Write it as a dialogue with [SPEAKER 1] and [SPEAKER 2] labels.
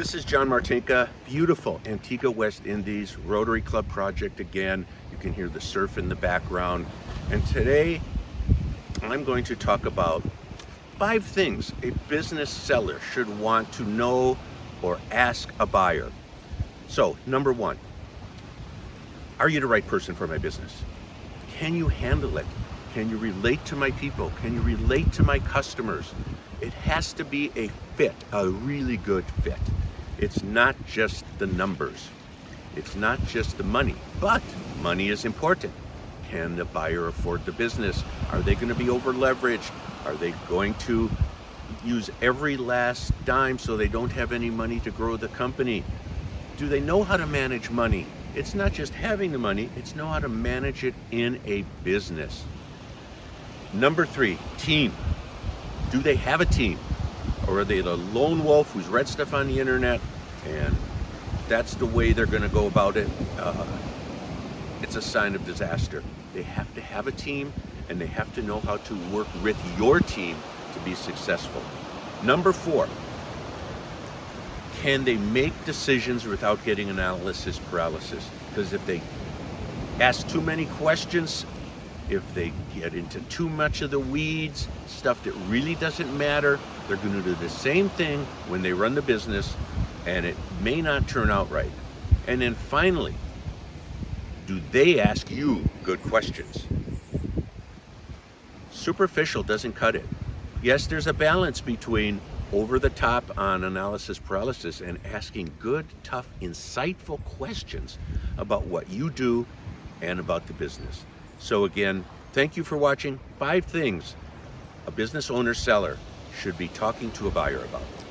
[SPEAKER 1] This is John Martinka, beautiful Antigua West Indies Rotary Club project again. You can hear the surf in the background. And today I'm going to talk about five things a business seller should want to know or ask a buyer. So, number one, are you the right person for my business? Can you handle it? Can you relate to my people? Can you relate to my customers? It has to be a fit, a really good fit. It's not just the numbers. It's not just the money, but money is important. Can the buyer afford the business? Are they going to be over leveraged? Are they going to use every last dime so they don't have any money to grow the company? Do they know how to manage money? It's not just having the money, it's know how to manage it in a business. Number three, team. Do they have a team? Or are they the lone wolf who's read stuff on the internet and that's the way they're going to go about it? Uh, it's a sign of disaster. They have to have a team and they have to know how to work with your team to be successful. Number four, can they make decisions without getting analysis paralysis? Because if they ask too many questions, if they get into too much of the weeds, stuff that really doesn't matter, they're going to do the same thing when they run the business and it may not turn out right. And then finally, do they ask you good questions? Superficial doesn't cut it. Yes, there's a balance between over the top on analysis paralysis and asking good, tough, insightful questions about what you do and about the business. So again, thank you for watching. Five things a business owner seller should be talking to a buyer about.